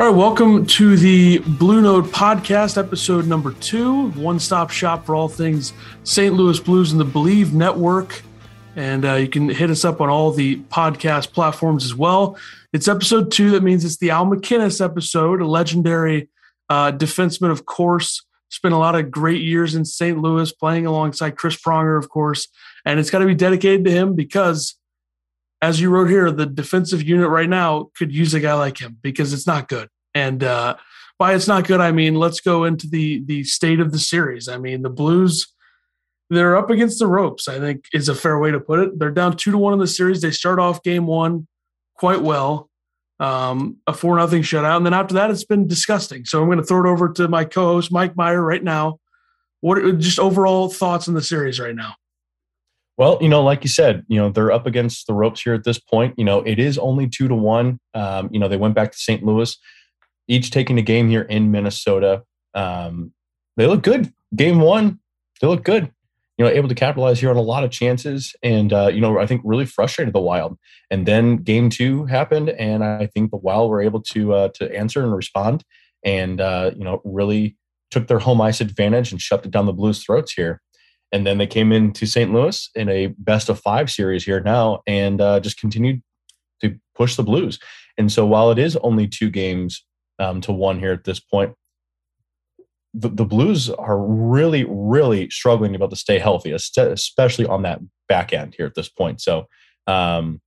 All right, welcome to the Blue Note podcast, episode number two, one stop shop for all things St. Louis Blues and the Believe Network. And uh, you can hit us up on all the podcast platforms as well. It's episode two. That means it's the Al MacInnis episode, a legendary uh, defenseman, of course. Spent a lot of great years in St. Louis playing alongside Chris Pronger, of course. And it's got to be dedicated to him because as you wrote here, the defensive unit right now could use a guy like him because it's not good. And uh, by it's not good, I mean let's go into the the state of the series. I mean the Blues, they're up against the ropes. I think is a fair way to put it. They're down two to one in the series. They start off game one quite well, um, a four nothing shutout, and then after that it's been disgusting. So I'm going to throw it over to my co-host Mike Meyer right now. What are just overall thoughts on the series right now? Well, you know, like you said, you know, they're up against the ropes here at this point. You know, it is only two to one. Um, you know, they went back to St. Louis, each taking a game here in Minnesota. Um, they look good. Game one, they look good. You know, able to capitalize here on a lot of chances, and uh, you know, I think really frustrated the Wild. And then game two happened, and I think the Wild were able to uh, to answer and respond, and uh, you know, really took their home ice advantage and shoved it down the Blues' throats here and then they came into St. Louis in a best of five series here now, and uh, just continued to push the Blues. And so, while it is only two games um, to one here at this point, the, the, Blues are really, really struggling to be able to stay healthy, especially on that back end here at this point. So, um,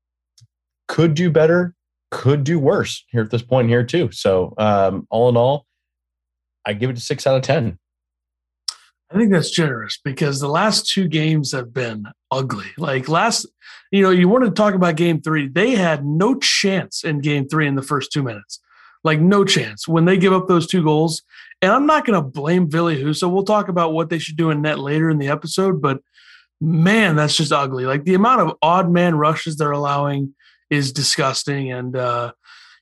could do better, could do worse here at this point here too. So, um, all in all, I give it a six out of ten. I think that's generous because the last two games have been ugly. Like last, you know, you wanted to talk about game three. They had no chance in game three in the first two minutes. Like no chance when they give up those two goals. And I'm not going to blame Ville Husso. We'll talk about what they should do in net later in the episode. But man, that's just ugly. Like the amount of odd man rushes they're allowing is disgusting. And, uh,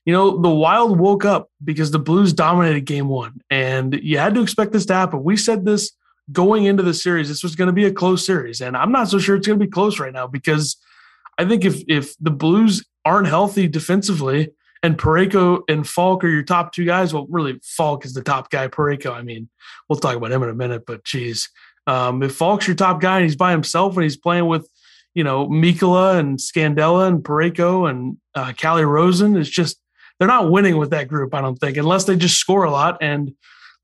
you know, the Wild woke up because the Blues dominated game one. And you had to expect this to happen. We said this going into the series, this was going to be a close series, and I'm not so sure it's going to be close right now because I think if if the Blues aren't healthy defensively and Parayko and Faulk are your top two guys, well, really Faulk is the top guy. Parayko, I mean, we'll talk about him in a minute, but geez, um, if Faulk's your top guy and he's by himself and he's playing with you know Mikkola and Scandella and Parayko and uh, Calle Rosen, it's just they're not winning with that group. I don't think unless they just score a lot and.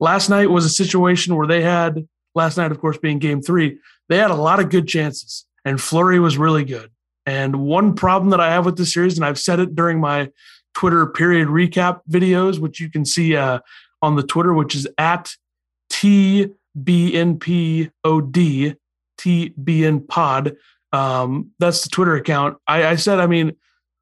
Last night was a situation where they had last night, of course, being game three, they had a lot of good chances, and Fleury was really good. And one problem that I have with this series, and I've said it during my Twitter period recap videos, which you can see uh, on the Twitter, which is at TBNPOD, TBN pod. Um, that's the Twitter account. I, I said, I mean,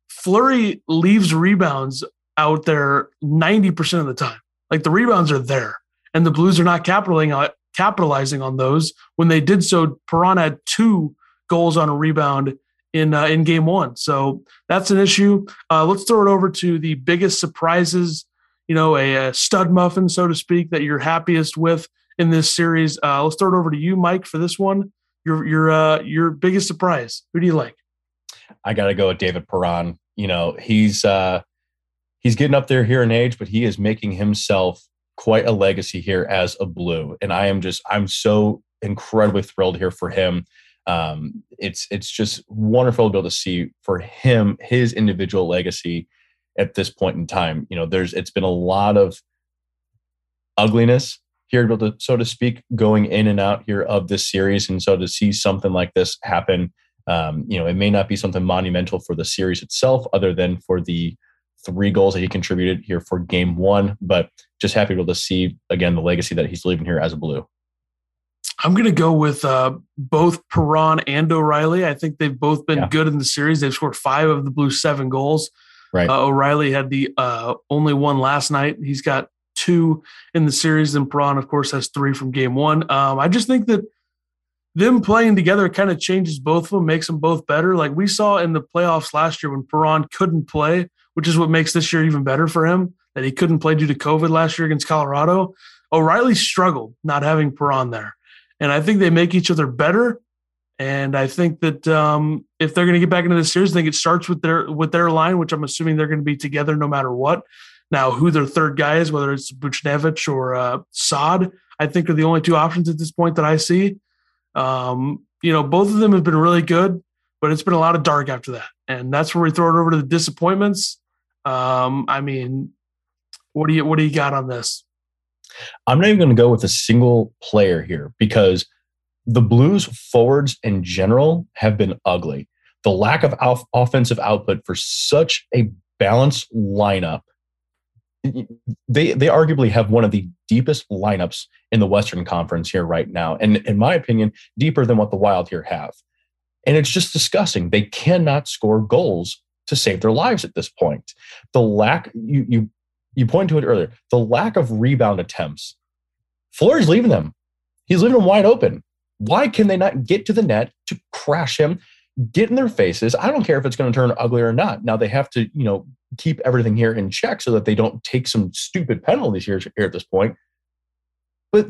Fleury leaves rebounds out there 90% of the time. Like the rebounds are there and the Blues are not capitalizing on, capitalizing on those. When they did so, Perron had two goals on a rebound in uh, in game one. So that's an issue. Uh, let's throw it over to the biggest surprises. You know, a, a, stud muffin, so to speak, that you're happiest with in this series. Uh, let's throw it over to you, Mike, for this one. Your your uh, your biggest surprise. Who do you like? I got to go with David Perron. You know, he's uh, he's getting up there here in age, but he is making himself quite a legacy here as a blue and i am just i'm so incredibly thrilled here for him. Um, it's it's just wonderful to be able to see for him his individual legacy at this point in time. You know there's it's been a lot of ugliness here to, so to speak going in and out here of this series and so to see something like this happen um, you know it may not be something monumental for the series itself other than for the three goals that he contributed here for game one, but just happy to be able to see again the legacy that he's leaving here as a blue. I'm going to go with uh, both Perron and O'Reilly. I think they've both been yeah. good in the series. They've scored five of the Blues seven goals. Right. Uh, O'Reilly had the uh, only one last night. He's got two in the series. And Perron, of course, has three from game one. Um, I just think that them playing together kind of changes both of them, makes them both better. Like we saw in the playoffs last year when Perron couldn't play, which is what makes this year even better for him, that he couldn't play due to COVID last year against Colorado. O'Reilly struggled not having Perron there. And I think they make each other better. And I think that um, if they're going to get back into the series, I think it starts with their with their line, which I'm assuming they're going to be together no matter what. Now, who their third guy is, whether it's Buchnevich or uh, Saad, I think are the only two options at this point that I see. Um, you know, both of them have been really good, but it's been a lot of dark after that, and that's where we throw it over to the disappointments. Um, I mean, what do you what do you got on this? I'm not even going to go with a single player here because the Blues forwards in general have been ugly. The lack of offensive output for such a balanced lineup, they they arguably have one of the deepest lineups in the Western Conference here right now, and in my opinion, deeper than what the Wild here have. And it's just disgusting. They cannot score goals to save their lives at this point. The lack you you you pointed to it earlier. The lack of rebound attempts. Fleury's leaving them. He's leaving them wide open. Why can they not get to the net to crash him, get in their faces? I don't care if it's going to turn ugly or not. Now they have to, you know, keep everything here in check so that they don't take some stupid penalties here, here at this point. But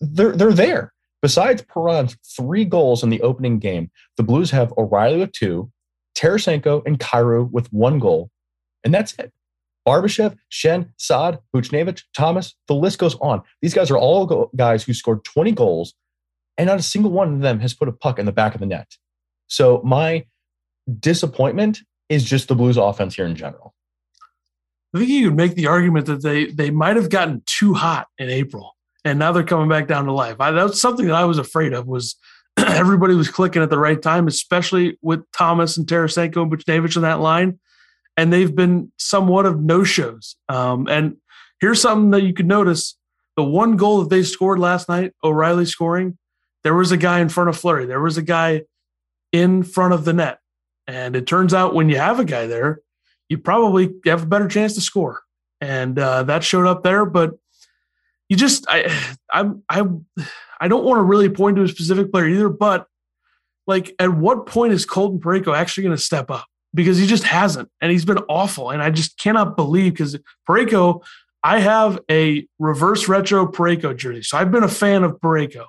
they're they're there. Besides Perron's three goals in the opening game, the Blues have O'Reilly with two, Tarasenko and Kyrou with one goal, and that's it. Barbashev, Schenn, Saad, Buchnevich, Thomas, the list goes on. These guys are all go- guys who scored 20 goals and not a single one of them has put a puck in the back of the net. So my disappointment is just the Blues offense here in general. I think you could make the argument that they they might have gotten too hot in April, and now they're coming back down to life. I, that's something that I was afraid of. Was everybody was clicking at the right time, especially with Thomas and Tarasenko and Buchnevich on that line, and they've been somewhat of no shows. Um, and here's something that you could notice: the one goal that they scored last night, O'Reilly scoring, there was a guy in front of Fleury. There was a guy in front of the net. And it turns out when you have a guy there, you probably have a better chance to score. And uh, that showed up there. But you just, I, I, I, I don't want to really point to a specific player either. But like, at what point is Colton Parayko actually going to step up? Because he just hasn't, and he's been awful. And I just cannot believe because Parayko, I have a reverse retro Parayko jersey, so I've been a fan of Parayko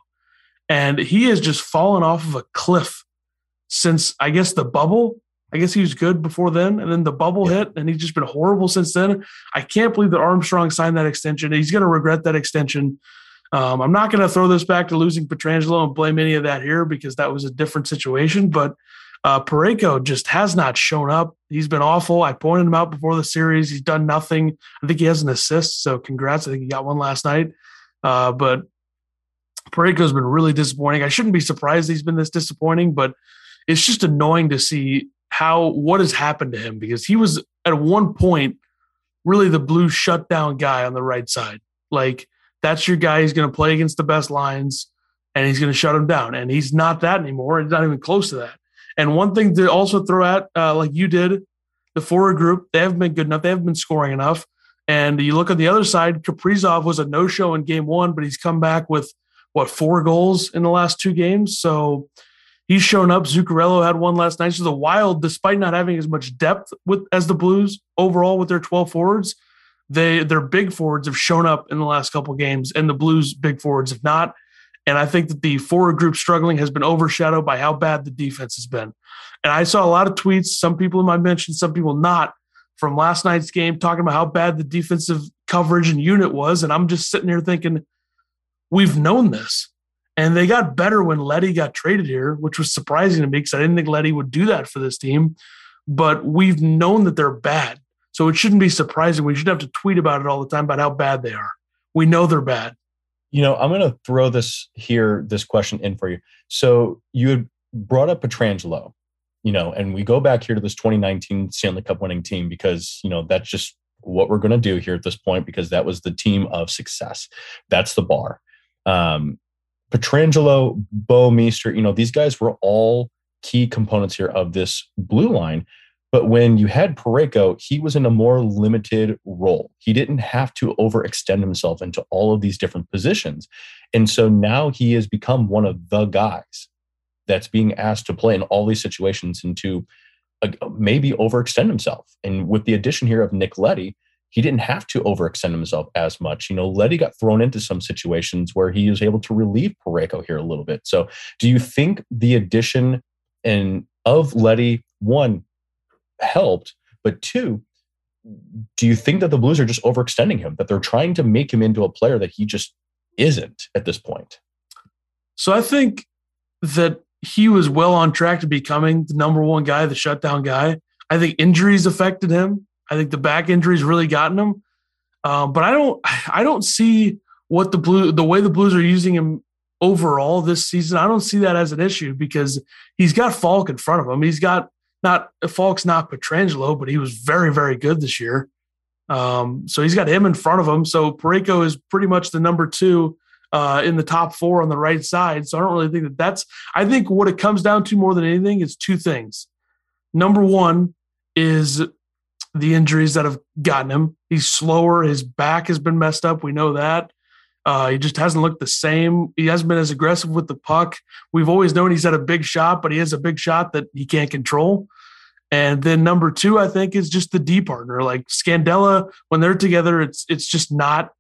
and he has just fallen off of a cliff since I guess the bubble. I guess he was good before then, and then the bubble yeah. hit, and he's just been horrible since then. I can't believe that Armstrong signed that extension. He's going to regret that extension. Um, I'm not going to throw this back to losing Pietrangelo and blame any of that here because that was a different situation. But uh, Parayko just has not shown up. He's been awful. I pointed him out before the series. He's done nothing. I think he has an assist, so congrats. I think he got one last night. Uh, but Parayko's been really disappointing. I shouldn't be surprised he's been this disappointing, but it's just annoying to see how what has happened to him because he was at one point really the blue shutdown guy on the right side. Like that's your guy. He's going to play against the best lines and he's going to shut him down. And he's not that anymore. He's not even close to that. And one thing to also throw at, uh, like you did, the forward group, they haven't been good enough. They haven't been scoring enough. And you look on the other side, Kaprizov was a no show in game one, but he's come back with what four goals in the last two games. So he's shown up. Zuccarello had one last night. So the Wild, despite not having as much depth with as the Blues overall with their 12 forwards, they their big forwards have shown up in the last couple games, and the Blues big forwards have not. And I think that the forward group struggling has been overshadowed by how bad the defense has been. And I saw a lot of tweets, some people in my mention, some people not, from last night's game talking about how bad the defensive coverage and unit was. And I'm just sitting here thinking, we've known this. And they got better when Leddy got traded here, which was surprising to me because I didn't think Leddy would do that for this team. But we've known that they're bad. So it shouldn't be surprising. We should have to tweet about it all the time about how bad they are. We know they're bad. You know, I'm going to throw this here, this question in for you. So you had brought up Pietrangelo, you know, and we go back here to this 2019 Stanley Cup winning team because, you know, that's just what we're going to do here at this point because that was the team of success. That's the bar. Um, Pietrangelo, Bo Bouwmeester, you know, these guys were all key components here of this blue line. But when you had Parayko, he was in a more limited role. He didn't have to overextend himself into all of these different positions. And so now he has become one of the guys that's being asked to play in all these situations and to uh, maybe overextend himself. And with the addition here of Nick Leddy, he didn't have to overextend himself as much. You know, Leddy got thrown into some situations where he was able to relieve Parayko here a little bit. So, do you think the addition and of Leddy, one helped, but two, do you think that the Blues are just overextending him? That they're trying to make him into a player that he just isn't at this point? So I think that he was well on track to becoming the number one guy, the shutdown guy. I think injuries affected him. I think the back injuries really gotten him. Um, but I don't I don't see what the blue the way the Blues are using him overall this season. I don't see that as an issue because he's got Faulk in front of him. He's got not Faulk's not Pietrangelo, but he was very very good this year. Um, so he's got him in front of him. So Parayko is pretty much the number two uh, in the top four on the right side. So I don't really think that that's. I think what it comes down to more than anything is two things. Number one is the injuries that have gotten him. He's slower. His back has been messed up. We know that. Uh, he just hasn't looked the same. He hasn't been as aggressive with the puck. We've always known he's had a big shot, but he has a big shot that he can't control. And then number two, I think, is just the D partner. Like Scandella, when they're together, it's it's just not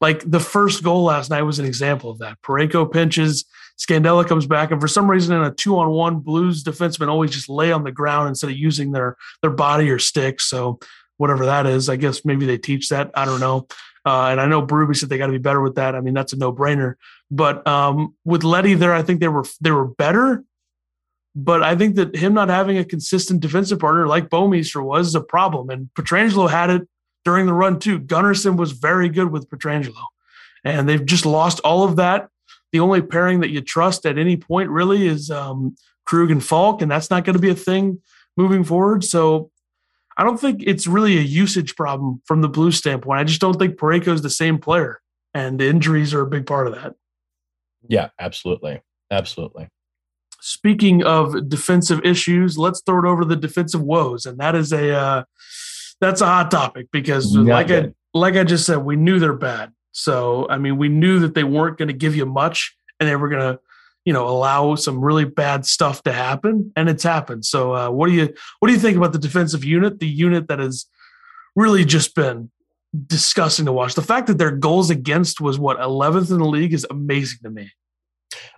like the first goal last night was an example of that. Parayko pinches, Scandella comes back, and for some reason, in a two-on-one, Blues defensemen always just lay on the ground instead of using their their body or stick. So whatever that is, I guess maybe they teach that. I don't know. Uh, and I know Berube said they got to be better with that. I mean, that's a no-brainer. But um, with Leddy there, I think they were they were better. But I think that him not having a consistent defensive partner like Bouwmeester was a problem. And Pietrangelo had it during the run too. Gunnarsson was very good with Pietrangelo, and they've just lost all of that. The only pairing that you trust at any point really is um, Krug and Faulk, and that's not going to be a thing moving forward. So I don't think it's really a usage problem from the Blues standpoint. I just don't think Parayko is the same player, and injuries are a big part of that. Yeah, absolutely, absolutely. Speaking of defensive issues, let's throw it over the defensive woes, and that is a uh, that's a hot topic because Not like good. I like I just said, we knew they're bad. So I mean, we knew that they weren't going to give you much, and they were going to, you know, allow some really bad stuff to happen, and it's happened. So uh, what do you what do you think about the defensive unit, the unit that has really just been disgusting to watch? The fact that their goals against was what 11th in the league is amazing to me.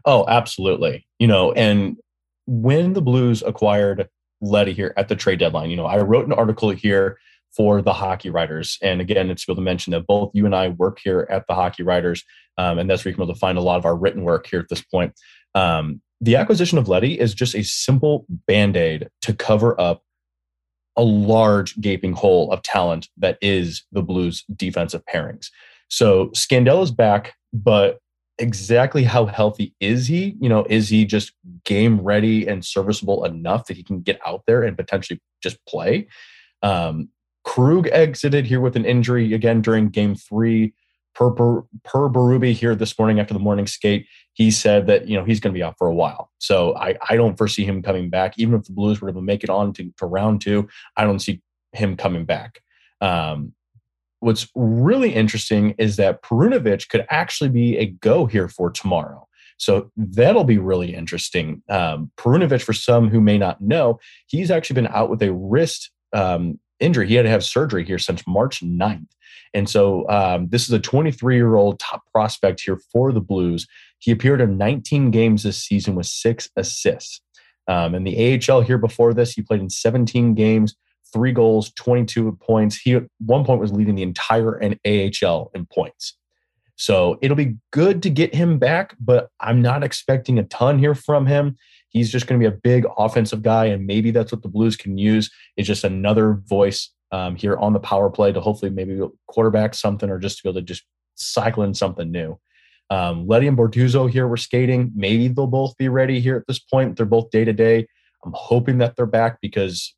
Oh, absolutely. You know, and when the Blues acquired Leddy here at the trade deadline. You know, I wrote an article here for the Hockey Writers, and again, it's able to mention that both you and I work here at the Hockey Writers, um, and that's where you can able to find a lot of our written work here at this point. Um, the acquisition of Leddy is just a simple band aid to cover up a large gaping hole of talent that is the Blues defensive pairings. So Scandella's back, but exactly how healthy is he? You know, is he just game ready and serviceable enough that he can get out there and potentially just play? Um, Krug exited here with an injury again during game three. Per, per, Berube here this morning after the morning skate, he said that you know he's going to be out for a while. So I, I don't foresee him coming back. Even if the Blues were to make it on to, to round two, I don't see him coming back. Um, what's really interesting is that Perunovich could actually be a go here for tomorrow. So that'll be really interesting. Um, Perunovich, for some who may not know, he's actually been out with a wrist um, injury. He had to have surgery here since March 9th. And so um, this is a 23 year old top prospect here for the Blues. He appeared in 19 games this season with six assists. Um, in the AHL here before this, he played in 17 games three goals, 22 points. He at one point was leading the entire AHL in points. So it'll be good to get him back, but I'm not expecting a ton here from him. He's just going to be a big offensive guy, and maybe that's what the Blues can use is just another voice um, here on the power play to hopefully maybe quarterback something or just to be able to just cycle in something new. Um, Leddy and Bortuzzo here were skating. Maybe they'll both be ready here at this point. They're both day to day. I'm hoping that they're back because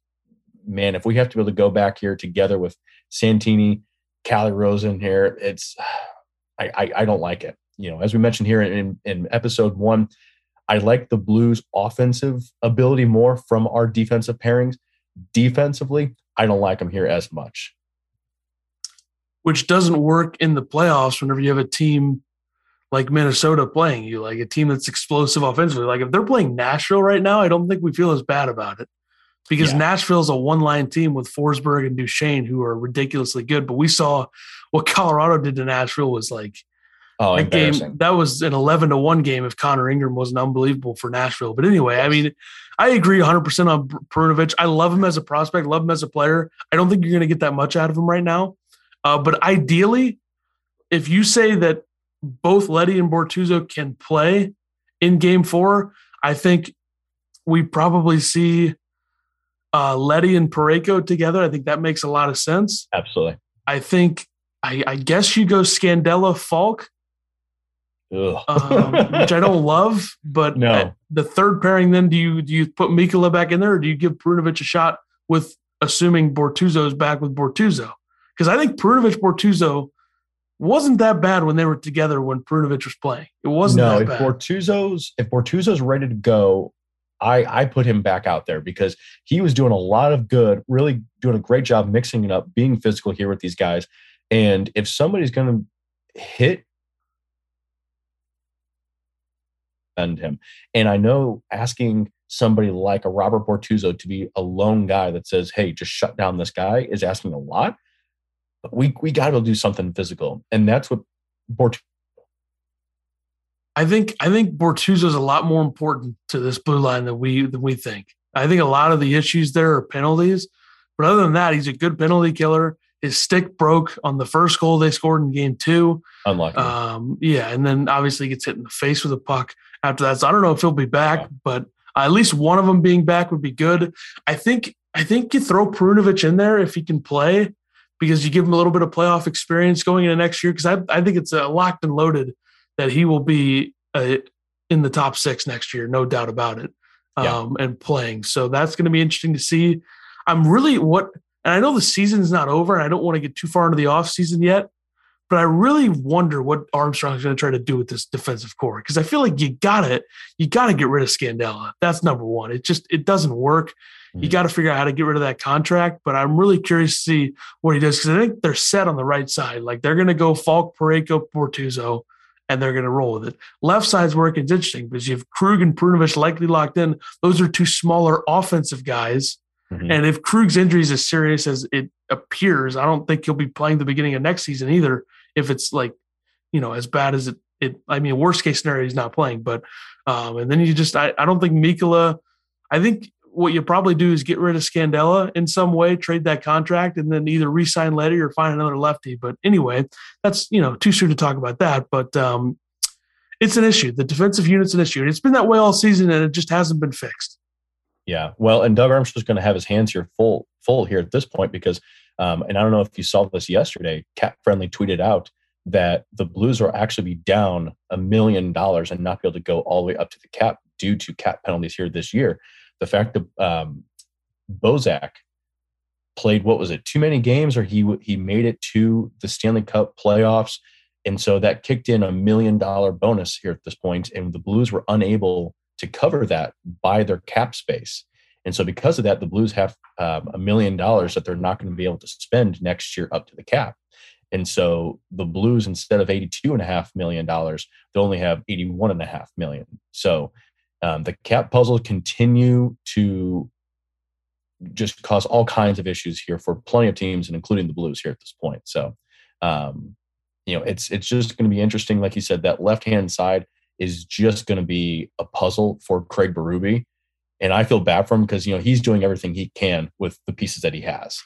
man, if we have to be able to go back here together with Santini, Calle Rosen here, it's I, I, I don't like it. You know, as we mentioned here in, in episode one, I like the Blues offensive ability more from our defensive pairings. Defensively, I don't like them here as much. Which doesn't work in the playoffs whenever you have a team like Minnesota playing you, like a team that's explosive offensively. Like if they're playing Nashville right now, I don't think we feel as bad about it because yeah. Nashville's a one line team with Forsberg and Duchene who are ridiculously good. But we saw what Colorado did to Nashville was like oh, that game. That was an eleven to one game. If Connor Ingram wasn't unbelievable for Nashville, but anyway. I mean, I agree 100 percent on Perunovich. I love him as a prospect, love him as a player. I don't think you're going to get that much out of him right now. Uh, but ideally, if you say that both Leddy and Bortuzzo can play in game four, I think we probably see uh, Leddy and Parayko together. I think that makes a lot of sense. Absolutely. I think, I, I guess you go Scandella Faulk, um, which I don't love, but no. the third pairing, then do you do you put Mikkola back in there, or do you give Perunovich a shot with assuming Bortuzzo's back with Bortuzzo? Because I think Perunovich Bortuzzo wasn't that bad when they were together when Perunovich was playing. It wasn't no, if bad. Bortuzzo's if Bortuzzo's ready to go, I I put him back out there because he was doing a lot of good, really doing a great job mixing it up, being physical here with these guys. And if somebody's going to hit and him, and I know asking somebody like a Robert Bortuzzo to be a lone guy that says, "Hey, just shut down this guy," is asking a lot But we we got to do something physical, and that's what Bortuzzo. I think I think Bortuzzo is a lot more important to this blue line than we than we think. I think a lot of the issues there are penalties, but other than that, he's a good penalty killer. His stick broke on the first goal they scored in game two. Unlucky. Um, yeah, and then obviously gets hit in the face with a puck after that. So I don't know if he'll be back, yeah. but at least one of them being back would be good. I think I think you throw Perunovich in there if he can play because you give him a little bit of playoff experience going into next year. Because I, I think it's a locked and loaded that he will be uh, in the top six next year, no doubt about it, um, yeah. and playing. So that's going to be interesting to see. I'm really what, and I know the season's not over, and I don't want to get too far into the off season yet, but I really wonder what Armstrong's going to try to do with this defensive core because I feel like you got it, you got to get rid of Scandella. That's number one. It just it doesn't work. You mm-hmm. got to figure out how to get rid of that contract. But I'm really curious to see what he does because I think they're set on the right side. Like they're going to go Faulk, Parayko, Bortuzzo, and they're going to roll with it. Left side's working is interesting because you have Krug and Perunovich likely locked in. Those are two smaller offensive guys. Mm-hmm. And if Krug's injury is as serious as it appears, I don't think he'll be playing the beginning of next season either. If it's like, you know, as bad as it, it I mean, worst case scenario, he's not playing. But, um, and then you just, I, I don't think Mikkola, I think what you probably do is get rid of Scandella in some way, trade that contract, and then either re-sign Leddy or find another lefty. But anyway, that's you know too soon to talk about that. But um, it's an issue. The defensive unit's an issue, and it's been that way all season, and it just hasn't been fixed. Yeah, well, and Doug Armstrong's going to have his hands here full full here at this point because, um, and I don't know if you saw this yesterday. Cap Friendly tweeted out that the Blues will actually be down a million dollars and not be able to go all the way up to the cap due to cap penalties here this year the fact that um, Bozak played what was it too many games or he he made it to the Stanley Cup playoffs and so that kicked in a million dollar bonus here at this point and the Blues were unable to cover that by their cap space and so because of that the Blues have um, a million dollars that they're not going to be able to spend next year up to the cap and so the Blues instead of 82 and a half million dollars they only have 81 and a half million so um, the cap puzzles continue to just cause all kinds of issues here for plenty of teams, and including the Blues here at this point. So, um, you know, it's it's just going to be interesting. Like you said, that left hand side is just going to be a puzzle for Craig Berube, and I feel bad for him because you know he's doing everything he can with the pieces that he has,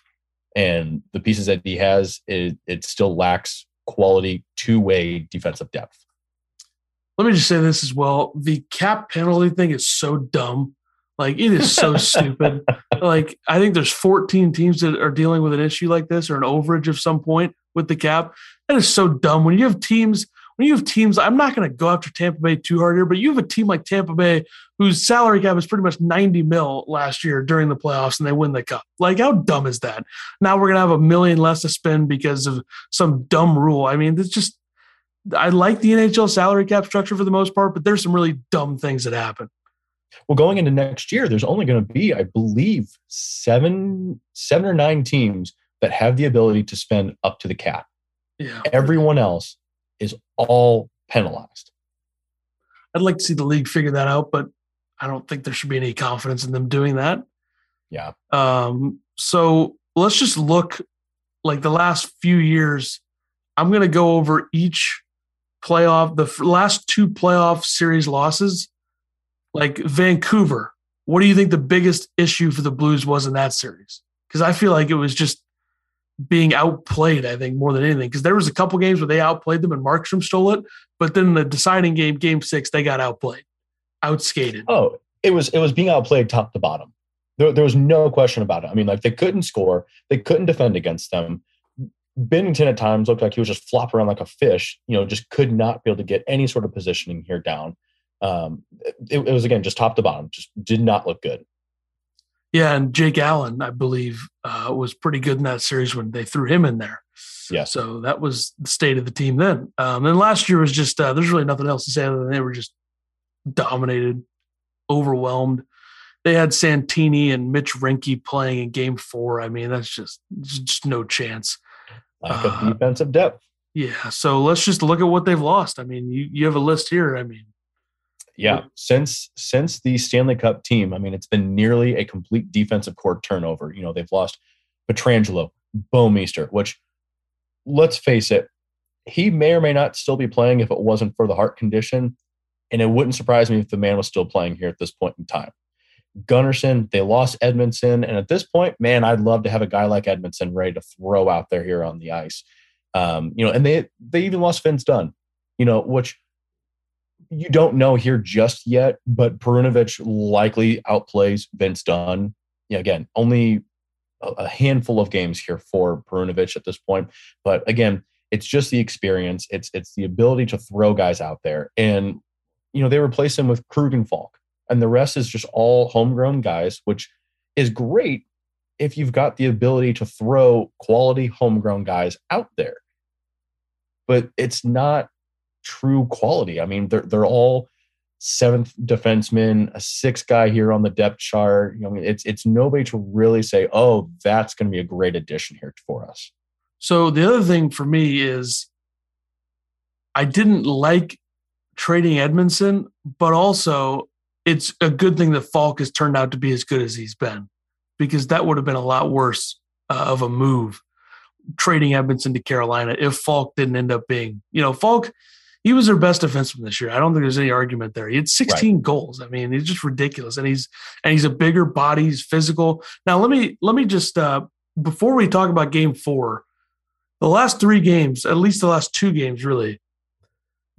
and the pieces that he has, it, it still lacks quality two way defensive depth let me just say this as well. The cap penalty thing is so dumb. Like it is so stupid. Like I think there's 14 teams that are dealing with an issue like this or an overage of some point with the cap. That is so dumb. When you have teams, when you have teams, I'm not going to go after Tampa Bay too hard here, but you have a team like Tampa Bay whose salary cap is pretty much 90 mil last year during the playoffs and they win the cup. Like how dumb is that? Now we're going to have a million less to spend because of some dumb rule. I mean, it's just I like the NHL salary cap structure for the most part, but there's some really dumb things that happen. Well, going into next year, there's only going to be, I believe, seven, seven or nine teams that have the ability to spend up to the cap. Yeah. Everyone else is all penalized. I'd like to see the league figure that out, but I don't think there should be any confidence in them doing that. Yeah. Um, so let's just look like the last few years. I'm going to go over each playoff, the last two playoff series losses. Like Vancouver, what do you think the biggest issue for the Blues was in that series? Because I feel like it was just being outplayed, I think, more than anything. Because there was a couple games where they outplayed them and Markstrom stole it, but then the deciding game, game six, they got outplayed, outskated. Oh, it was it was being outplayed top to bottom. There, there was no question about it. I mean, like they couldn't score, they couldn't defend against them. Binnington at times looked like he was just flopping around like a fish. You know, just could not be able to get any sort of positioning here down. Um, it, it was again just top to bottom, just did not look good. Yeah, and Jake Allen, I believe, uh, was pretty good in that series when they threw him in there. Yeah. So that was the state of the team then. Um, and last year was just uh, there's really nothing else to say other than they were just dominated, overwhelmed. They had Santini and Mitch Reinke playing in Game Four. I mean, that's just just no chance. Lack Uh, of defensive depth. Yeah. So let's just look at what they've lost. I mean, you you have a list here. I mean, Yeah, since since the Stanley Cup team, I mean, it's been nearly a complete defensive core turnover. You know, they've lost Pietrangelo, Bouwmeester, which let's face it, he may or may not still be playing if it wasn't for the heart condition. And it wouldn't surprise me if the man was still playing here at this point in time. Gunnarsson, they lost Edmundson. And at this point, man, I'd love to have a guy like Edmundson ready to throw out there here on the ice. Um, you know, and they they even lost Vince Dunn, you know, which you don't know here just yet, but Perunovich likely outplays Vince Dunn. Yeah, again, only a, handful of games here for Perunovich at this point. But again, it's just the experience. It's it's the ability to throw guys out there. And you know, they replace him with Krug and Faulk. And the rest is just all homegrown guys, which is great if you've got the ability to throw quality homegrown guys out there. But it's not true quality. I mean, they're they're all seventh defenseman, a sixth guy here on the depth chart. You know, I mean, it's it's nobody to really say, oh, that's going to be a great addition here for us. So the other thing for me is I didn't like trading Edmundson, but also it's a good thing that Faulk has turned out to be as good as he's been because that would have been a lot worse uh, of a move trading Edmundson to Carolina if Faulk didn't end up being, you know, Faulk, he was their best defenseman this year. I don't think there's any argument there. He had 16 right. goals. I mean, he's just ridiculous. And he's and he's a bigger body, he's physical. Now let me let me just uh before we talk about game four, the last three games, at least the last two games, really,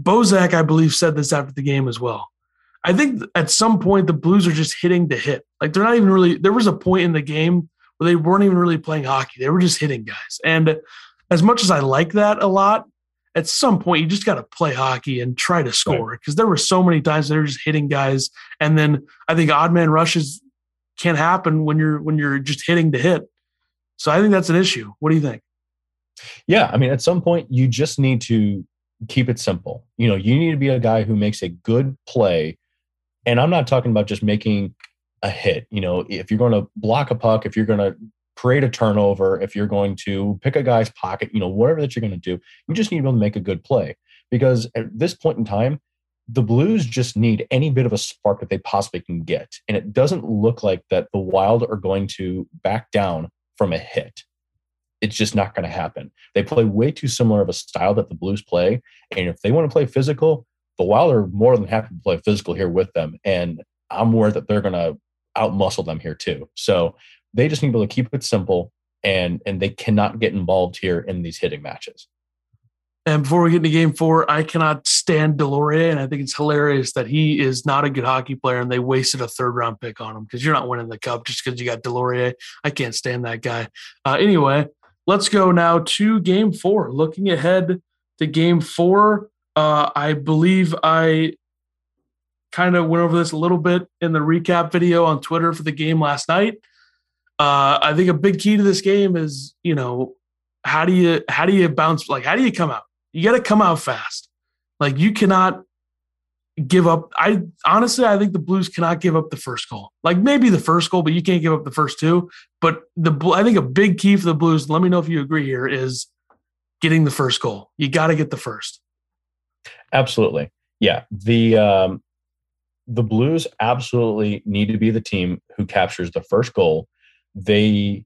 Bozak, I believe, said this after the game as well. I think at some point the Blues are just hitting to hit. Like they're not even really. There was a point in the game where they weren't even really playing hockey; they were just hitting guys. And as much as I like that a lot, at some point you just got to play hockey and try to score because right. there were so many times they're just hitting guys. And then I think odd man rushes can't happen when you're when you're just hitting to hit. So I think that's an issue. What do you think? Yeah, I mean, at some point you just need to keep it simple. You know, you need to be a guy who makes a good play. And I'm not talking about just making a hit. You know, if you're going to block a puck, if you're going to create a turnover, if you're going to pick a guy's pocket, you know, whatever that you're going to do, you just need to be able to make a good play. Because at this point in time, the Blues just need any bit of a spark that they possibly can get. And it doesn't look like that the Wild are going to back down from a hit it's just not going to happen. They play way too similar of a style that the Blues play. And if they want to play physical, the Wild are more than happy to play physical here with them. And I'm worried that they're going to outmuscle them here too. So they just need to be able to keep it simple and and they cannot get involved here in these hitting matches. And before we get into game four, I cannot stand Deslauriers, and I think it's hilarious that he is not a good hockey player, and they wasted a third round pick on him because you're not winning the cup just because you got Deslauriers. I can't stand that guy. Uh, anyway, let's go now to game four. Looking ahead to game four, uh, I believe I kind of went over this a little bit in the recap video on Twitter for the game last night. Uh, I think a big key to this game is, you know, how do you how do you bounce like how do you come out? You got to come out fast. Like you cannot give up. I honestly, I think the Blues cannot give up the first goal. Like maybe the first goal, but you can't give up the first two. But the I think a big key for the Blues. Let me know if you agree here. Is getting the first goal. You got to get the first. Absolutely, yeah. The um, the Blues absolutely need to be the team who captures the first goal. They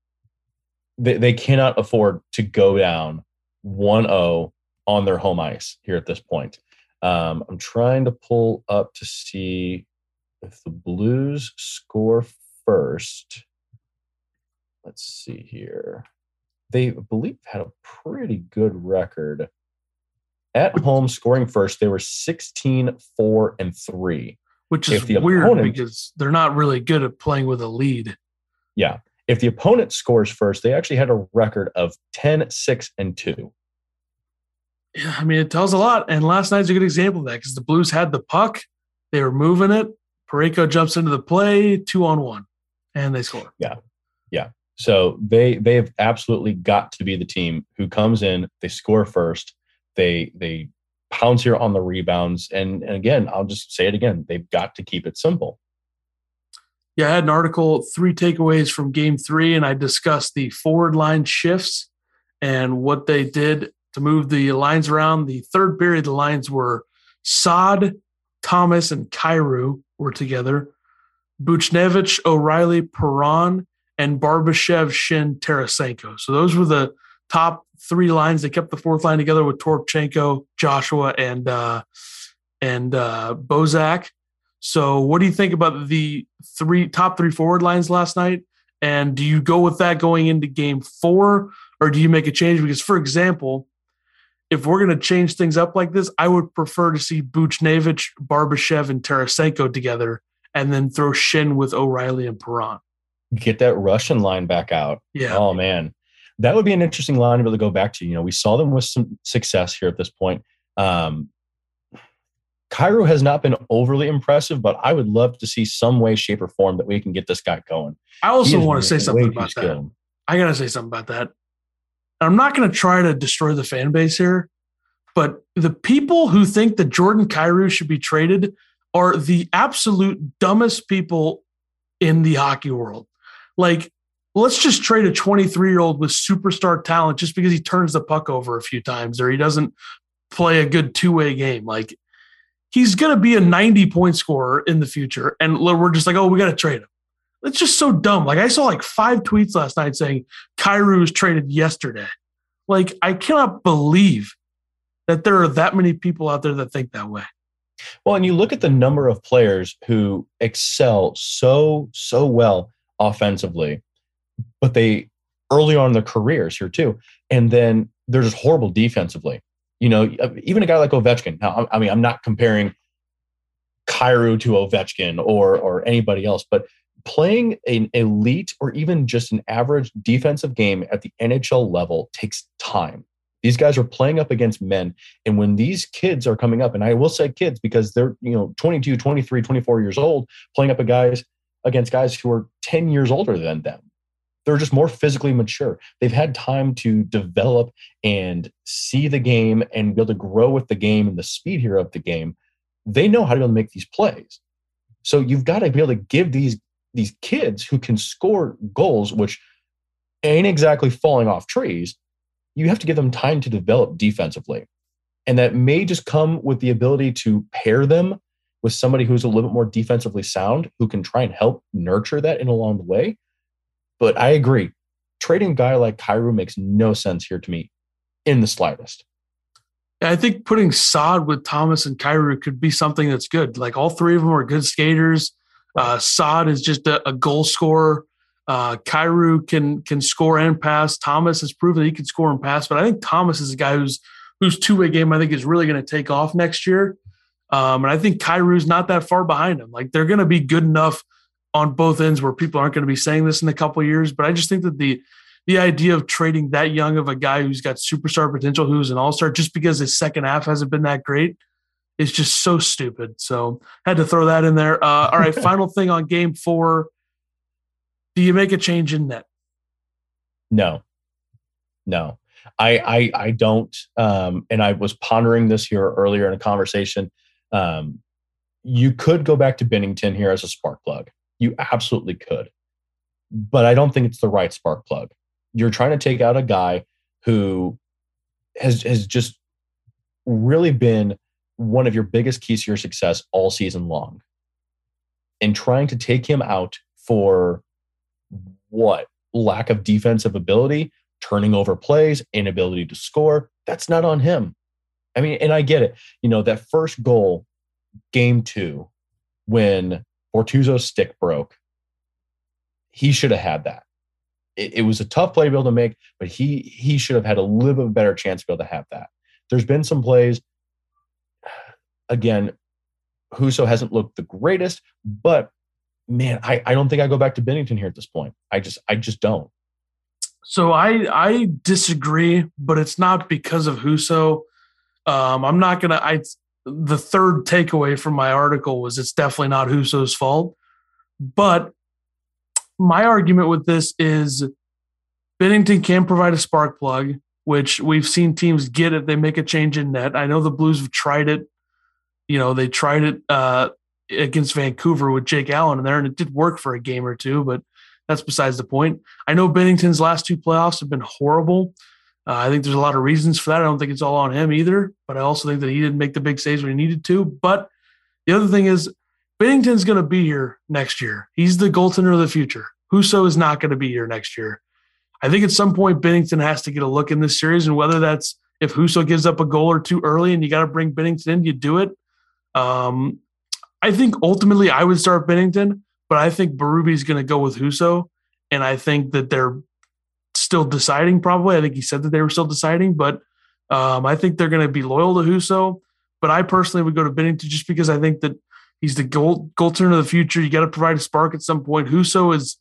they, they cannot afford to go down 1-0 on their home ice here at this point. Um, I'm trying to pull up to see if the Blues score first. Let's see here. They believe had a pretty good record at home scoring first. They were 16 4 and 3. Which is weird opponent, because they're not really good at playing with a lead. Yeah. If the opponent scores first, they actually had a record of 10 6 and 2 yeah, I mean, it tells a lot. And last night's a good example of that because the Blues had the puck, they were moving it. Parayko jumps into the play, two on one, and they score. Yeah, yeah. So they they have absolutely got to be the team who comes in, they score first, they they pounce here on the rebounds, and, and again, I'll just say it again, they've got to keep it simple. Yeah, I had an article, three takeaways from game three, and I discussed the forward line shifts and what they did to move the lines around. The third period, the lines were Saad, Thomas, and Kyrou were together. Buchnevich, O'Reilly, Perron, and Barbashev, Schenn, Tarasenko. So those were the top three lines. They kept the fourth line together with Toropchenko, Joshua, and uh, and uh, Bozak. So what do you think about the three top three forward lines last night? And do you go with that going into game four, or do you make a change? Because, for example, if we're going to change things up like this, I would prefer to see Buchnevich, Barbashev, and Tarasenko together, and then throw Schenn with O'Reilly and Perron. Get that Russian line back out. Yeah. Oh man, that would be an interesting line to be able to go back to. You know, we saw them with some success here at this point. Um, Kyrou has not been overly impressive, but I would love to see some way, shape, or form that we can get this guy going. I also want to say something about that. I got to say something about that. I'm not going to try to destroy the fan base here, but the people who think that Jordan Kyrou should be traded are the absolute dumbest people in the hockey world. Like, let's just trade a 23 year old with superstar talent just because he turns the puck over a few times or he doesn't play a good two way game. Like, he's going to be a 90 point scorer in the future. And we're just like, oh, we got to trade him. It's just so dumb. Like I saw like five tweets last night saying Kyrou was traded yesterday. Like I cannot believe that there are that many people out there that think that way. Well, and you look at the number of players who excel so so well offensively, but they early on in their careers here too, and then they're just horrible defensively. You know, even a guy like Ovechkin. Now, I mean, I'm not comparing Kyrou to Ovechkin or or anybody else, but playing an elite or even just an average defensive game at the NHL level takes time. These guys are playing up against men. And when these kids are coming up, and I will say kids because they're, you know, 22, 23, 24 years old, playing up a guys against guys who are 10 years older than them. They're just more physically mature. They've had time to develop and see the game and be able to grow with the game and the speed here of the game. They know how to be able to make these plays. So you've got to be able to give these these kids who can score goals, which ain't exactly falling off trees, you have to give them time to develop defensively. And that may just come with the ability to pair them with somebody who's a little bit more defensively sound who can try and help nurture that in along the way. But I agree. Trading a guy like Kyrou makes no sense here to me in the slightest. I think putting Saad with Thomas and Kyrou could be something that's good. Like all three of them are good skaters. Uh, Saad is just a, a goal scorer. Uh, Kyrou can can score and pass. Thomas has proven that he can score and pass, but I think Thomas is a guy who's whose two way game I think is really going to take off next year. Um, and I think Kyrou's not that far behind him. Like they're going to be good enough on both ends where people aren't going to be saying this in a couple years. But I just think that the the idea of trading that young of a guy who's got superstar potential, who's an all star, just because his second half hasn't been that great, is just so stupid. So had to throw that in there. Uh, all right, final thing on game four. Do you make a change in net? No, no, I I, I don't. Um, and I was pondering this here earlier in a conversation. Um, you could go back to Binnington here as a spark plug. You absolutely could. But I don't think it's the right spark plug. You're trying to take out a guy who has has just really been one of your biggest keys to your success all season long. And trying to take him out for what? Lack of defensive ability, turning over plays, inability to score. That's not on him. I mean, and I get it. You know, that first goal, game two, when Bortuzzo's stick broke, he should have had that. It, it, was a tough play to be able to make, but he he should have had a little bit better chance to be able to have that. There's been some plays. Again, Husso hasn't looked the greatest, but man, I, I don't think I go back to Binnington here at this point. I just I just don't. So I I disagree, but it's not because of Husso. Um, I'm not gonna. I the third takeaway from my article was it's definitely not Husso's fault, but my argument with this is Binnington can provide a spark plug, which we've seen teams get it. They make a change in net. I know the Blues have tried it. You know, they tried it uh, against Vancouver with Jake Allen in there, and it did work for a game or two, but that's besides the point. I know Binnington's last two playoffs have been horrible. Uh, I think there's a lot of reasons for that. I don't think it's all on him either, but I also think that he didn't make the big saves when he needed to. But the other thing is, Binnington's going to be here next year. He's the goaltender of the future. Husso is not going to be here next year. I think at some point Binnington has to get a look in this series, and whether that's if Husso gives up a goal or two early and you got to bring Binnington in, you do it. Um, I think ultimately I would start Binnington, but I think Berube is going to go with Husso, and I think that they're still deciding. Probably, I think he said that they were still deciding, but um, I think they're going to be loyal to Husso. But I personally would go to Binnington just because I think that he's the goal goaltender of the future. You got to provide a spark at some point. Husso is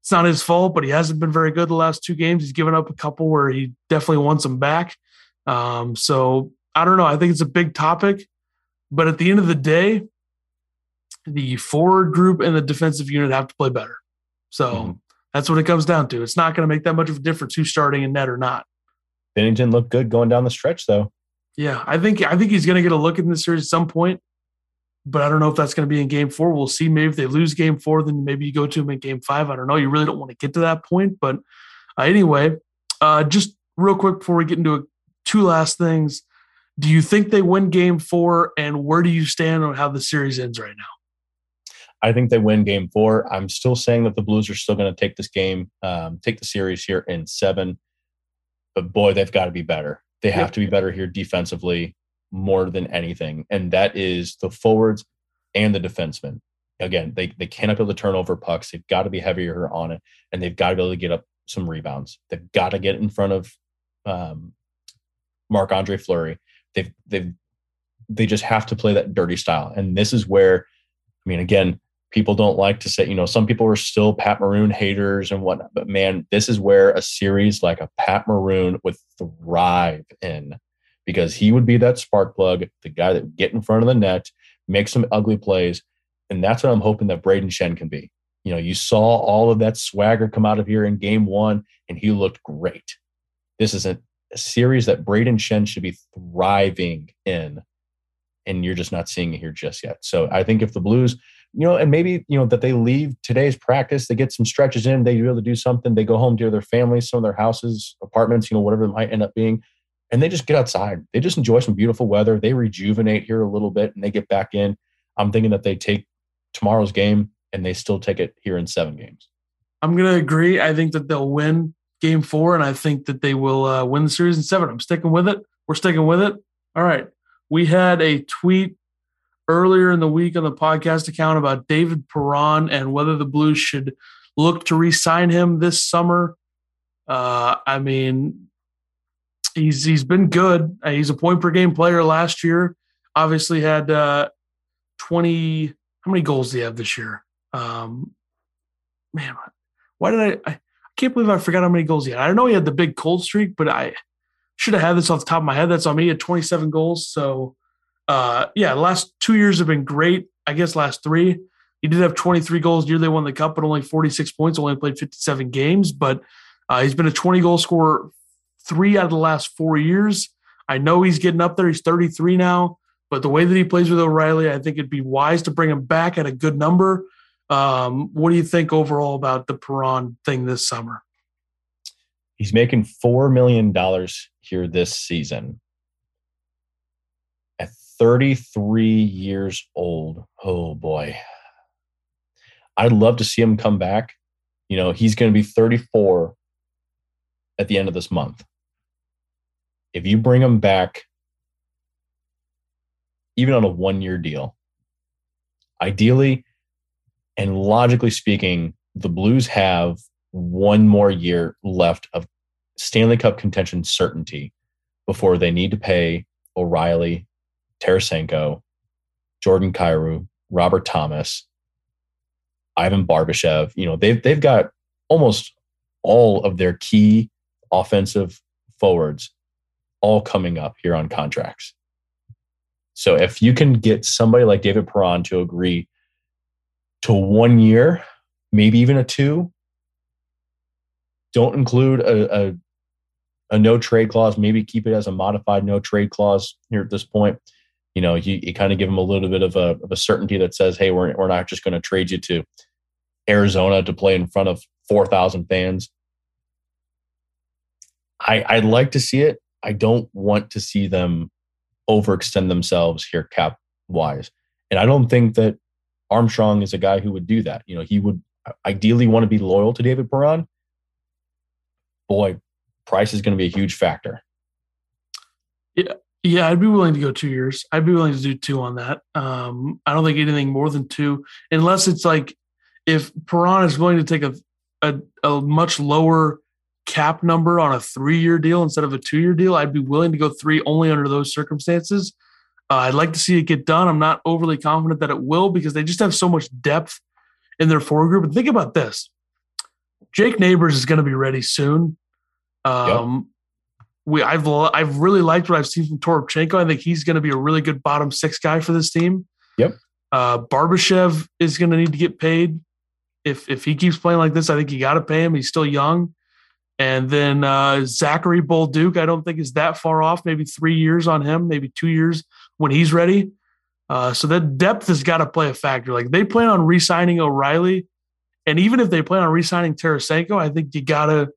it's not his fault, but he hasn't been very good the last two games. He's given up a couple where he definitely wants them back. Um, so I don't know. I think it's a big topic, but at the end of the day, the forward group and the defensive unit have to play better. So mm-hmm. That's what it comes down to. It's not going to make that much of a difference who's starting in net or not. Binnington looked good going down the stretch, though. Yeah, I think I think he's going to get a look in this series at some point but I don't know if that's going to be in game four. We'll see. Maybe if they lose game four, then maybe you go to him in game five. I don't know. You really don't want to get to that point. But uh, anyway, uh, just real quick before we get into a, two last things. Do you think they win game four? And where do you stand on how the series ends right now? I think they win game four. I'm still saying that the Blues are still going to take this game, um, take the series here in seven. But boy, they've got to be better. They have to be better here defensively more than anything, and that is the forwards and the defensemen. Again, they they cannot be able to turn over pucks. They've got to be heavier on it, and they've got to be able to get up some rebounds. They've got to get in front of um, Marc Andre Fleury. They've they've they just have to play that dirty style, and this is where, I mean, again, people don't like to say, you know, some people are still Pat Maroon haters and whatnot, but man, this is where a series like a Pat Maroon would thrive in because he would be that spark plug, the guy that would get in front of the net, make some ugly plays. And that's what I'm hoping that Brayden Schenn can be. You know, you saw all of that swagger come out of here in game one, and he looked great. This is a, a series that Brayden Schenn should be thriving in, and you're just not seeing it here just yet. So I think if the Blues, you know, and maybe, you know, that they leave today's practice, they get some stretches in, they be able to do something, they go home to their families, some of their houses, apartments, you know, whatever it might end up being and they just get outside. They just enjoy some beautiful weather. They rejuvenate here a little bit and they get back in. I'm thinking that they take tomorrow's game and they still take it here in seven games. I'm going to agree. I think that they'll win game four, and I think that they will uh, win the series in seven. I'm sticking with it. We're sticking with it. All right. We had a tweet earlier in the week on the podcast account about David Perron and whether the Blues should look to re sign him this summer. Uh, I mean, he's he's been good. Uh, he's a point per game player last year. Obviously had uh, twenty. How many goals do he have this year? Um, man, why did I, I? I can't believe I forgot how many goals he had. I know he had the big cold streak, but I should have had this off the top of my head. That's on me. Had 27 goals. So, uh, yeah, last two years have been great. I guess last three. He did have 23 goals year they won the cup, but only 46 points. Only played 57 games, but uh, he's been a 20 goal scorer three out of the last four years. I know he's getting up there. He's 33 now. But the way that he plays with O'Reilly, I think it'd be wise to bring him back at a good number. Um, what do you think overall about the Perron thing this summer? He's making four million dollars here this season. At 33 years old, oh boy. I'd love to see him come back. You know, he's going to be 34 at the end of this month. If you bring him back, even on a one year deal, ideally and logically speaking, the Blues have one more year left of Stanley Cup contention certainty before they need to pay O'Reilly, Tarasenko, Jordan Kyrou, Robert Thomas, Ivan Barbashev. You know, they've they've got almost all of their key offensive forwards all coming up here on contracts. So if you can get somebody like David Perron to agree to one year, maybe even a two, don't include a, a, a no trade clause. Maybe keep it as a modified no trade clause here at this point. You know, you, you kind of give them a little bit of a, of a certainty that says, hey, we're, we're not just going to trade you to Arizona to play in front of 4,000 fans. I, I'd like to see it. I don't want to see them overextend themselves here cap wise. And I don't think that Armstrong is a guy who would do that. You know, he would uh, ideally want to be loyal to David Perron, boy, price is going to be a huge factor. Yeah. Yeah, I'd be willing to go two years. I'd be willing to do two on that. Um, I don't think anything more than two, unless it's like if Perron is willing to take a, a, a much lower cap number on a three year deal instead of a two year deal, I'd be willing to go three only under those circumstances. Uh, I'd like to see it get done. I'm not overly confident that it will because they just have so much depth in their forward group. And think about this Jake Neighbours is going to be ready soon. Um, yep. We I've I've really liked what I've seen from Toropchenko. I think he's going to be a really good bottom six guy for this team. Yep. Uh, Barbashev is going to need to get paid. If if he keeps playing like this, I think you got to pay him. He's still young. And then uh, Zachary Bolduc, I don't think is that far off. Maybe three years on him, maybe two years when he's ready. Uh, so that depth has got to play a factor. Like they plan on re-signing O'Reilly, and even if they plan on re-signing Tarasenko, I think you gotta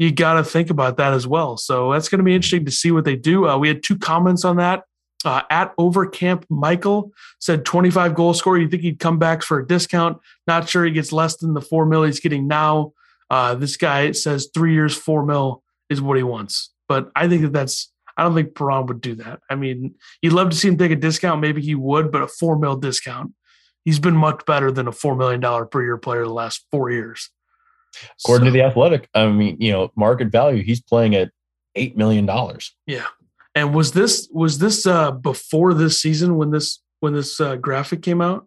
you got to think about that as well. So that's going to be interesting to see what they do. Uh, we had two comments on that. Uh, at Overcamp, Michael said 25 goal scorer. You think he'd come back for a discount? Not sure he gets less than the four mil he's getting now. Uh, this guy says three years, four mil is what he wants. But I think that that's, I don't think Perron would do that. I mean, you'd love to see him take a discount. Maybe he would, but a four mil discount, he's been much better than a $4 million per year player the last four years. According so, to the Athletic, I mean, you know, market value, he's playing at eight million dollars. Yeah. And was this was this uh before this season when this when this uh, graphic came out?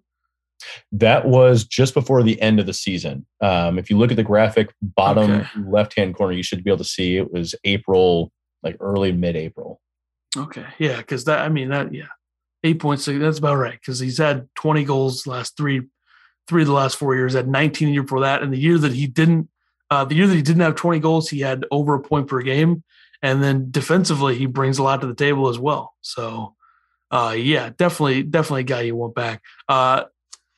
That was just before the end of the season. Um, if you look at the graphic bottom okay. left hand corner, you should be able to see it was April, like early mid April. Okay, yeah, because that I mean that yeah, eight points that's about right because he's had twenty goals last three three of the last four years, had 19 the year before that. And the year that he didn't, uh, the year that he didn't have 20 goals, he had over a point per game. And then defensively, he brings a lot to the table as well. So, uh, yeah, definitely, definitely a guy you want back. Uh,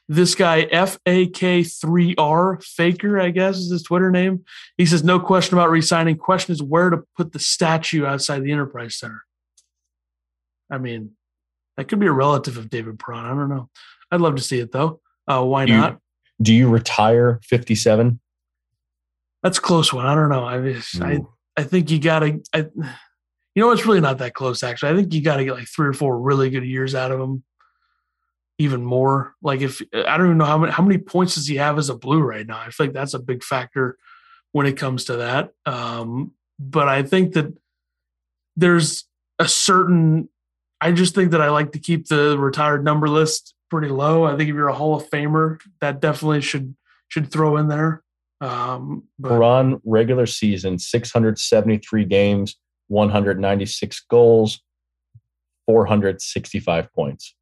this guy FAK3R Faker, I guess is his Twitter name. He says, no question about resigning. Question is where to put the statue outside the Enterprise Center. I mean, that could be a relative of David Perron. I don't know. I'd love to see it though. Uh, why do not? You, do you retire 57? That's a close one. I don't know. I I, I think you got to. I, you know, it's really not that close. Actually, I think you got to get like three or four really good years out of him. Even more. Like if I don't even know how many how many points does he have as a blue right now. I feel like that's a big factor when it comes to that. Um, but I think that there's a certain. I just think that I like to keep the retired number list pretty low. I think if you're a Hall of Famer, that definitely should should throw in there. Um, but, regular season, 673 games, 196 goals, 465 points.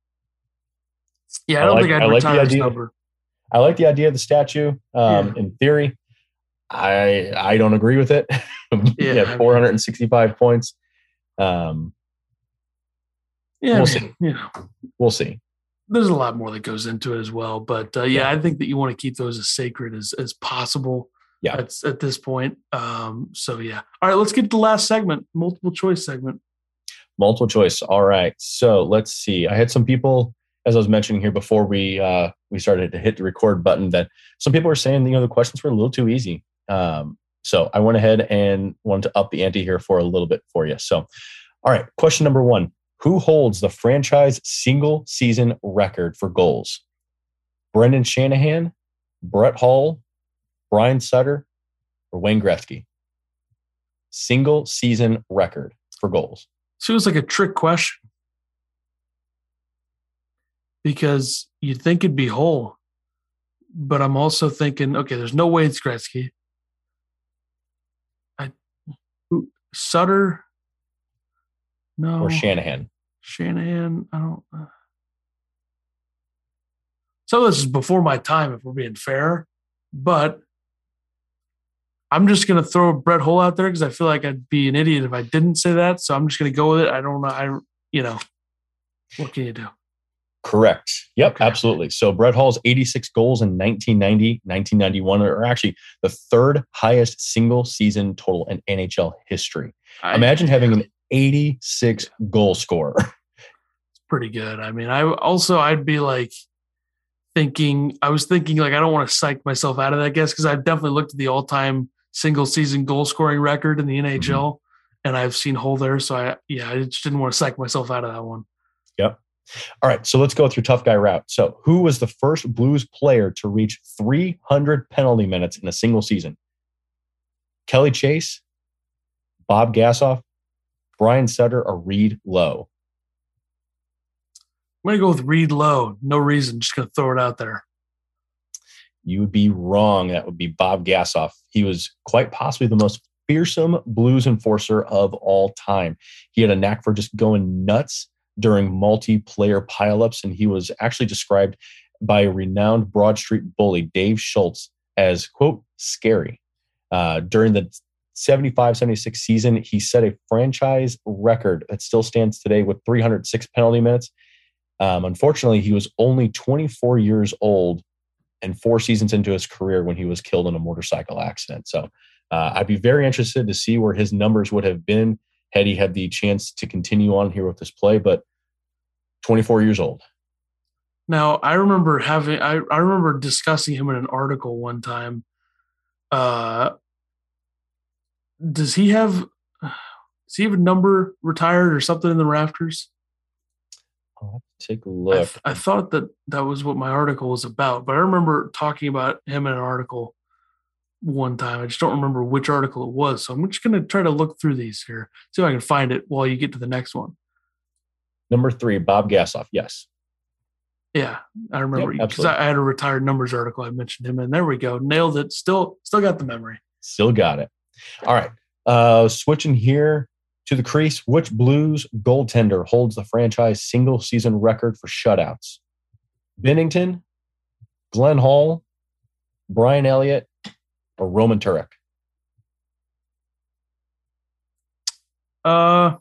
Yeah, I don't I like, think I'd I retire like the idea, number. I like the idea of the statue. Um, yeah. In theory, I I don't agree with it. yeah, yeah 465 points. Um, Yeah, We'll I mean, you know, We'll see. There's a lot more that goes into it as well. But uh, yeah, I think that you want to keep those as sacred as as possible. Yeah. At, at this point. Um, so yeah. All right, let's get to the last segment, multiple choice segment. Multiple choice. All right. So let's see. I had some people, as I was mentioning here before we uh, we started to hit the record button, that some people were saying you know the questions were a little too easy. Um, so I went ahead and wanted to up the ante here for a little bit for you. So, all right. Question number one: Who holds the franchise single season record for goals? Brendan Shanahan, Brett Hull, Brian Sutter, or Wayne Gretzky? Single season record for goals. so Seems like a trick question because you'd think it'd be Hull, but I'm also thinking, okay, there's no way it's Gretzky. I Sutter, no, or Shanahan. Shanahan. I don't. Uh, some of this is before my time, if we're being fair, but I'm just going to throw Brett Hull out there because I feel like I'd be an idiot if I didn't say that. So I'm just going to go with it. I don't know. I, you know, what can you do? Correct. Yep, Okay. absolutely. So Brett Hull's 86 goals in 1990, 1991 are actually the third highest single season total in NHL history. I- Imagine having an 86 goal scorer. It's pretty good. I mean, I also I'd be like thinking I was thinking like I don't want to psych myself out of that guess because I've definitely looked at the all time single season goal scoring record in the mm-hmm. NHL and I've seen Hull there. So I yeah, I just didn't want to psych myself out of that one. Yep. All right, so let's go through tough guy route. So, who was the first Blues player to reach 300 penalty minutes in a single season? Kelly Chase, Bob Gassoff, Brian Sutter, or Reed Low? I'm gonna go with Reed Low. No reason, just gonna throw it out there. You would be wrong. That would be Bob Gassoff. He was quite possibly the most fearsome blues enforcer of all time. He had a knack for just going nuts during multiplayer pileups, and he was actually described by a renowned Broad Street bully, Dave Schultz, as, quote, scary. Uh, during the 75 76 season, he set a franchise record that still stands today with 306 penalty minutes. Um, unfortunately, he was only 24 years old and four seasons into his career when he was killed in a motorcycle accident. So uh, I'd be very interested to see where his numbers would have been had he had the chance to continue on here with this play. But 24 years old. Now I remember having I, I remember discussing him in an article one time. Uh does he have does he have a number retired or something in the rafters? I'll have to take a look. th- I thought that that was what my article was about, but I remember talking about him in an article one time. I just don't remember which article it was. So I'm just going to try to look through these here, see if I can find it while you get to the next one. Number three, Bob Gassoff. Yes. Yeah, I remember because. I, I had a retired numbers article. I mentioned him, and there we go, nailed it. Still, still got the memory. Still got it. All right. Uh, switching here to the crease, which Blues goaltender holds the franchise single season record for shutouts? Binnington, Glenn Hall, Brian Elliott, or Roman Turek? Uh,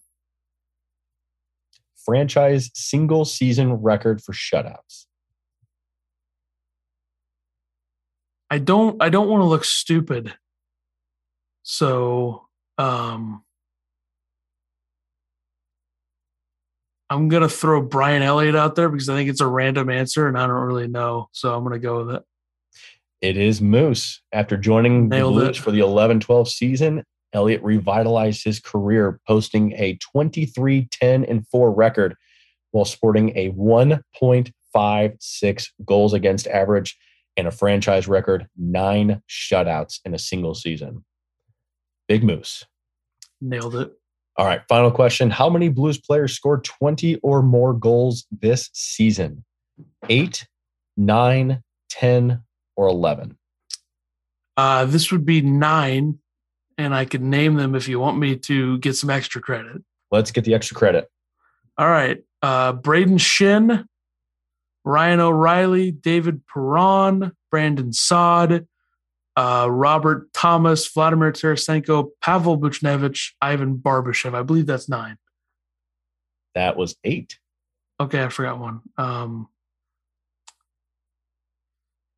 Franchise single season record for shutouts. I don't, I don't want to look stupid, so um, I'm gonna throw Brian Elliott out there because I think it's a random answer, and I don't really know, so I'm gonna go with it. It is Moose. After joining Nailed the it. Blues for the 11 12 season, Elliott revitalized his career, posting a 23 10 and 4 record while sporting a 1.56 goals against average and a franchise record nine shutouts in a single season. Big Moose. Nailed it. All right, final question. How many Blues players scored 20 or more goals this season? Eight, nine, 10, or 11? Uh, this would be nine, and I could name them if you want me to get some extra credit. Let's get the extra credit. All right. Uh, Brayden Schenn, Ryan O'Reilly, David Perron, Brandon Saad, uh, Robert Thomas, Vladimir Tarasenko, Pavel Buchnevich, Ivan Barbashev. I believe that's nine. That was eight. Okay, I forgot one. Um,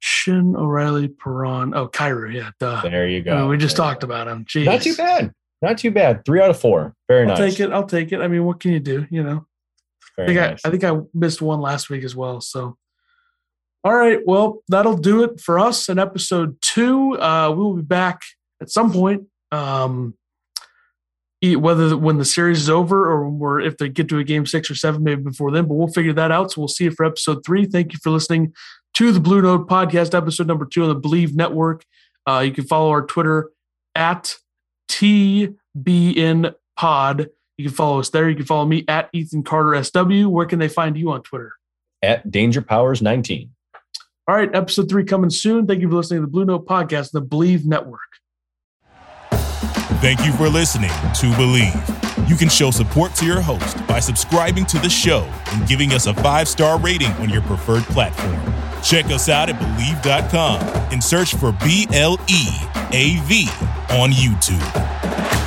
Schenn O'Reilly Perron. Oh, Kyrou. Yeah, duh. There you go. Uh, we just There talked about him. Jeez. Not too bad. Not too bad. Three out of four. Very I'll nice. take it. I'll take it. I mean, what can you do? You know, I think nice. I, I think I missed one last week as well. So, all right. Well, that'll do it for us in episode two. Uh, we will be back at some point. Um, whether when the series is over or if they get to a game six or seven, maybe before then, but we'll figure that out. So we'll see you for episode three. Thank you for listening to the Blue Note podcast, episode number two on the Bleav Network. Uh, you can follow our Twitter at TBN Pod. You can follow us there. You can follow me at Ethan Carter SW. Where can they find you on Twitter? At Danger Powers 19. All right, episode three coming soon. Thank you for listening to the Blue Note podcast, the Bleav Network. Thank you for listening to Bleav. You can show support to your host by subscribing to the show and giving us a five star rating on your preferred platform. Check us out at Bleav.com and search for B L E A V on YouTube.